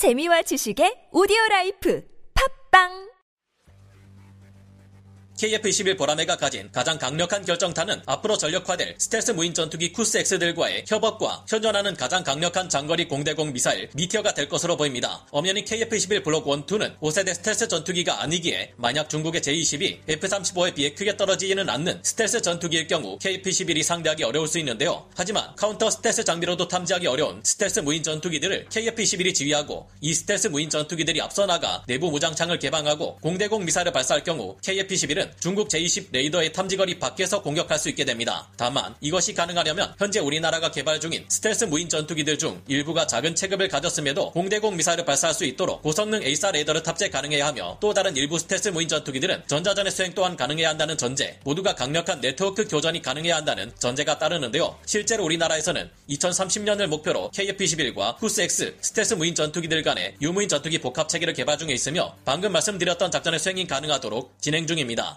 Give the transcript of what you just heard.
재미와 지식의 오디오 라이프 KF-21 보라매가 가진 가장 강력한 결정타는 앞으로 전력화될 스텔스 무인 전투기 KUS-X들과의 협업과 현존하는 가장 강력한 장거리 공대공 미사일 미티어가 될 것으로 보입니다. 엄연히 KF-21 블록 1, 2는 5세대 스텔스 전투기가 아니기에 만약 중국의 J-20이 F-35에 비해 크게 떨어지지는 않는 스텔스 전투기일 경우 KF-21이 상대하기 어려울 수 있는데요. 하지만 카운터 스텔스 장비로도 탐지하기 어려운 스텔스 무인 전투기들을 KF-21이 지휘하고 이 스텔스 무인 전투기들이 앞서 나가 내부 무장창을 개방하고 공대공 미사일을 발사할 경우 KF-21은 중국 J-20 레이더의 탐지거리 밖에서 공격할 수 있게 됩니다. 다만 이것이 가능하려면 현재 우리나라가 개발 중인 스텔스 무인 전투기들 중 일부가 작은 체급을 가졌음에도 공대공 미사일을 발사할 수 있도록 고성능 AESA 레이더를 탑재 가능해야 하며 또 다른 일부 스텔스 무인 전투기들은 전자전의 수행 또한 가능해야 한다는 전제 모두가 강력한 네트워크 교전이 가능해야 한다는 전제가 따르는데요. 실제로 우리나라에서는 2030년을 목표로 KF-21과 후스-X 스텔스 무인 전투기들 간의 유무인 전투기 복합 체계를 개발 중에 있으며 방금 말씀드렸던 작전의 수행이 가능하도록 진행 중입